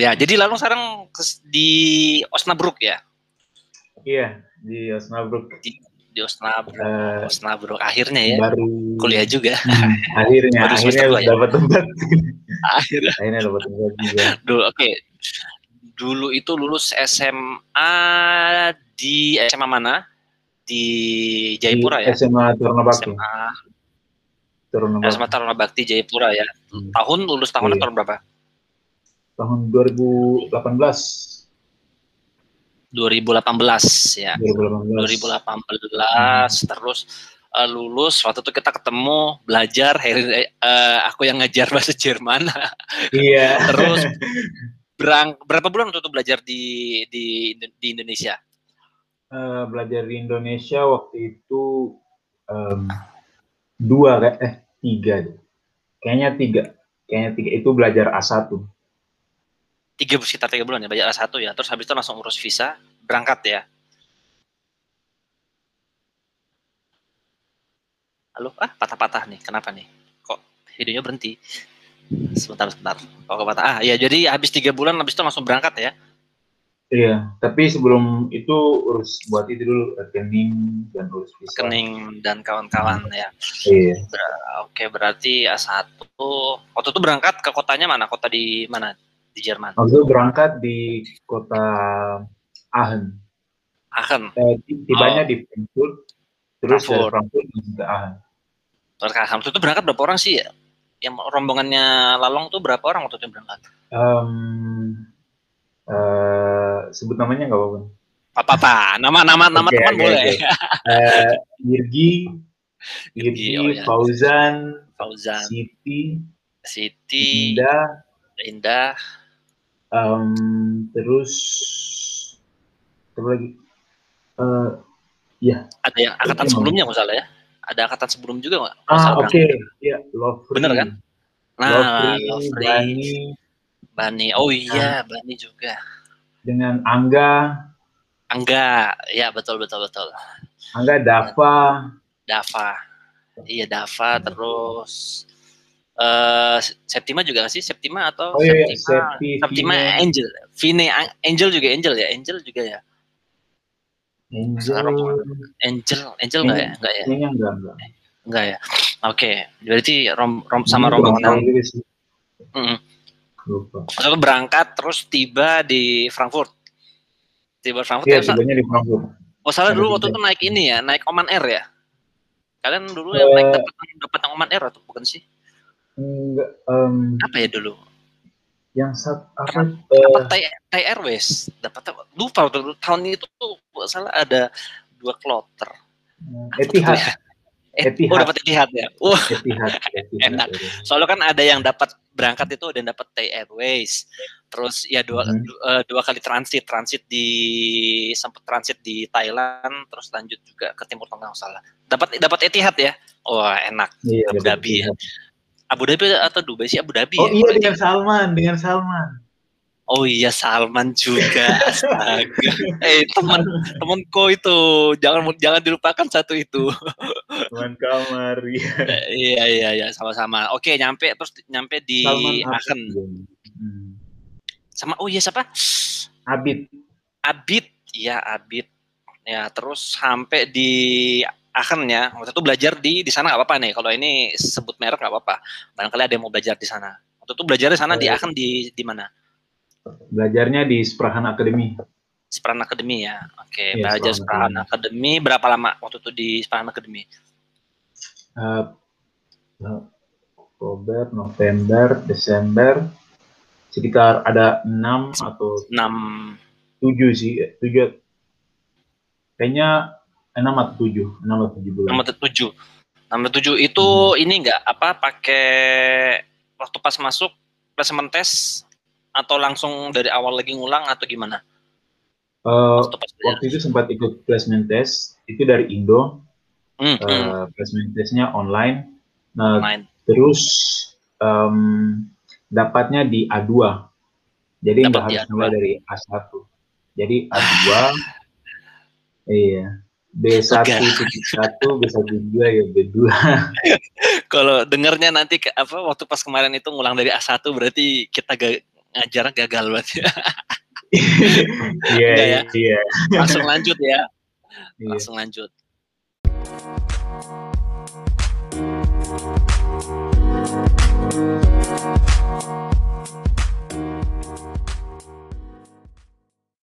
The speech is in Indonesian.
Ya, jadi lalu sekarang di Osnabrück ya? Iya, di Osnabrück. Di, di Osnabrück, uh, Osnabrück akhirnya ya. Baru kuliah juga. Hmm, akhirnya, baru akhirnya ya? dapat tempat. akhirnya. akhirnya dapat tempat juga. Dulu, oke. Okay. Dulu itu lulus SMA di SMA mana? Di Jayapura di ya? SMA Taruna Bakti. SMA Taruna Bakti. SMA Taruna Bakti Jayapura ya. Hmm. Tahun lulus tahun iya. tahun berapa? Tahun 2018. 2018 ya. 2018. 2018 hmm. terus uh, lulus waktu itu kita ketemu belajar uh, aku yang ngajar bahasa Jerman. Iya. terus berang berapa bulan waktu itu belajar di di di Indonesia? Uh, belajar di Indonesia waktu itu um, dua eh tiga kayaknya tiga kayaknya tiga itu belajar A1 tiga sekitar tiga bulan ya belajar A1 ya terus habis itu langsung urus visa berangkat ya halo ah patah-patah nih kenapa nih kok videonya berhenti sebentar sebentar kok patah ah ya jadi habis tiga bulan habis itu langsung berangkat ya Iya, tapi sebelum itu urus buat itu dulu rekening dan urus visa. Rekening dan kawan-kawan ya. Iya. Ber Oke, berarti A1 waktu itu berangkat ke kotanya mana? Kota di mana? Di Jerman? Waktu berangkat di kota Aachen. Aachen. Eh, tibanya oh. di Frankfurt, terus Frankfurt. dari Frankfurt ke Aachen. Terus ke Aachen. Waktu itu berangkat berapa orang sih ya? Yang rombongannya Lalong tuh berapa orang waktu itu berangkat? Um, uh, sebut namanya nggak apa-apa. Apa-apa, nama-nama nama okay, teman okay, boleh. Okay. uh, Irgi, Irgi, oh, ya. Fauzan, Fauzan, Siti, Siti, Indah, Indah. Um, terus apa lagi? Uh, ya. Ada yang angkatan sebelumnya nggak salah ya? Ada angkatan sebelum juga nggak? Ah oke, okay. ya Lovely. Bener kan? Nah, Lovely, Bani. Bani. Oh iya, Bani juga. Dengan Angga. Angga, ya betul betul betul. Angga Dava. Dava. Iya Dava terus uh, Septima juga gak sih? Septima atau oh, iya, Septima? Septi, Septima Vine. Angel. Vine Angel juga Angel ya? Angel juga ya? Angel. Angel, Angel enggak ya? Enggak ya? Enggak, enggak, enggak. Enggak ya. Oke, okay. berarti rom, rom sama rombongan. Mm. Lupa. Lalu berangkat terus tiba di Frankfurt. Tiba Frankfurt. Iya, ya, tibanya di Frankfurt. Oh salah dulu waktu itu naik ini ya, naik Oman Air ya? Kalian dulu yang uh, naik dapat dapat Oman Air atau bukan sih? Enggak. Um, apa ya dulu? Yang satu apa? Dapat Thai, Thai Airways. Dapat lupa dulu tahun itu tuh salah ada dua kloter. Etihad. Ya? Eh, Etihad. Oh dapat Etihad ya. Wah. Uh, Etihad. Etihad. Enak. Soalnya kan ada yang dapat berangkat itu ada yang dapat Thai Airways. Terus ya dua hmm. dua, dua kali transit, transit di sempat transit di Thailand, terus lanjut juga ke Timur Tengah salah. Dapat dapat Etihad ya. Wah, enak. Iya, Abu Dhabi ya. Abu Dhabi atau Dubai sih Abu Dhabi oh, ya? Iya dengan Salman, dengan Salman. Oh iya Salman juga. Astaga. eh teman temanku itu jangan jangan dilupakan satu itu. Teman kamar. Iya. iya iya iya sama-sama. Oke nyampe terus nyampe di Aachen. Hmm. Sama oh iya siapa? Abid. Abid, ya Abid. Ya terus sampai di Aachen ya waktu itu belajar di di sana nggak apa-apa nih. Kalau ini sebut merek nggak apa-apa. Barangkali ada yang mau belajar di sana. Waktu itu belajar di sana di Aachen di di mana? Belajarnya di Sprahan Academy Sprahan Academy ya? Oke okay, ya, belajar Sprahan Academy berapa lama waktu itu di Sprahan Academy uh, Oktober November Desember. Sekitar ada enam atau enam. tujuh sih tujuh. Kayaknya enam atau tujuh enam atau tujuh bulan. enam atau tujuh. enam atau tujuh itu hmm. ini enggak apa pakai waktu pas masuk placement test atau langsung dari awal lagi ngulang atau gimana? Uh, waktu, waktu itu sempat ikut placement test itu dari Indo. Hmm, uh, hmm. placement testnya online. Nah online. terus um, dapatnya di A2 jadi nggak harus mulai dari A1 jadi A2 iya B1. B1, B2, ya B2. Kalau dengernya nanti ke, apa waktu pas kemarin itu ngulang dari A1 berarti kita ga, ngajar gagal banget. Iya, ya. Iya, iya. Ya. Langsung lanjut ya. Yeah. Langsung lanjut.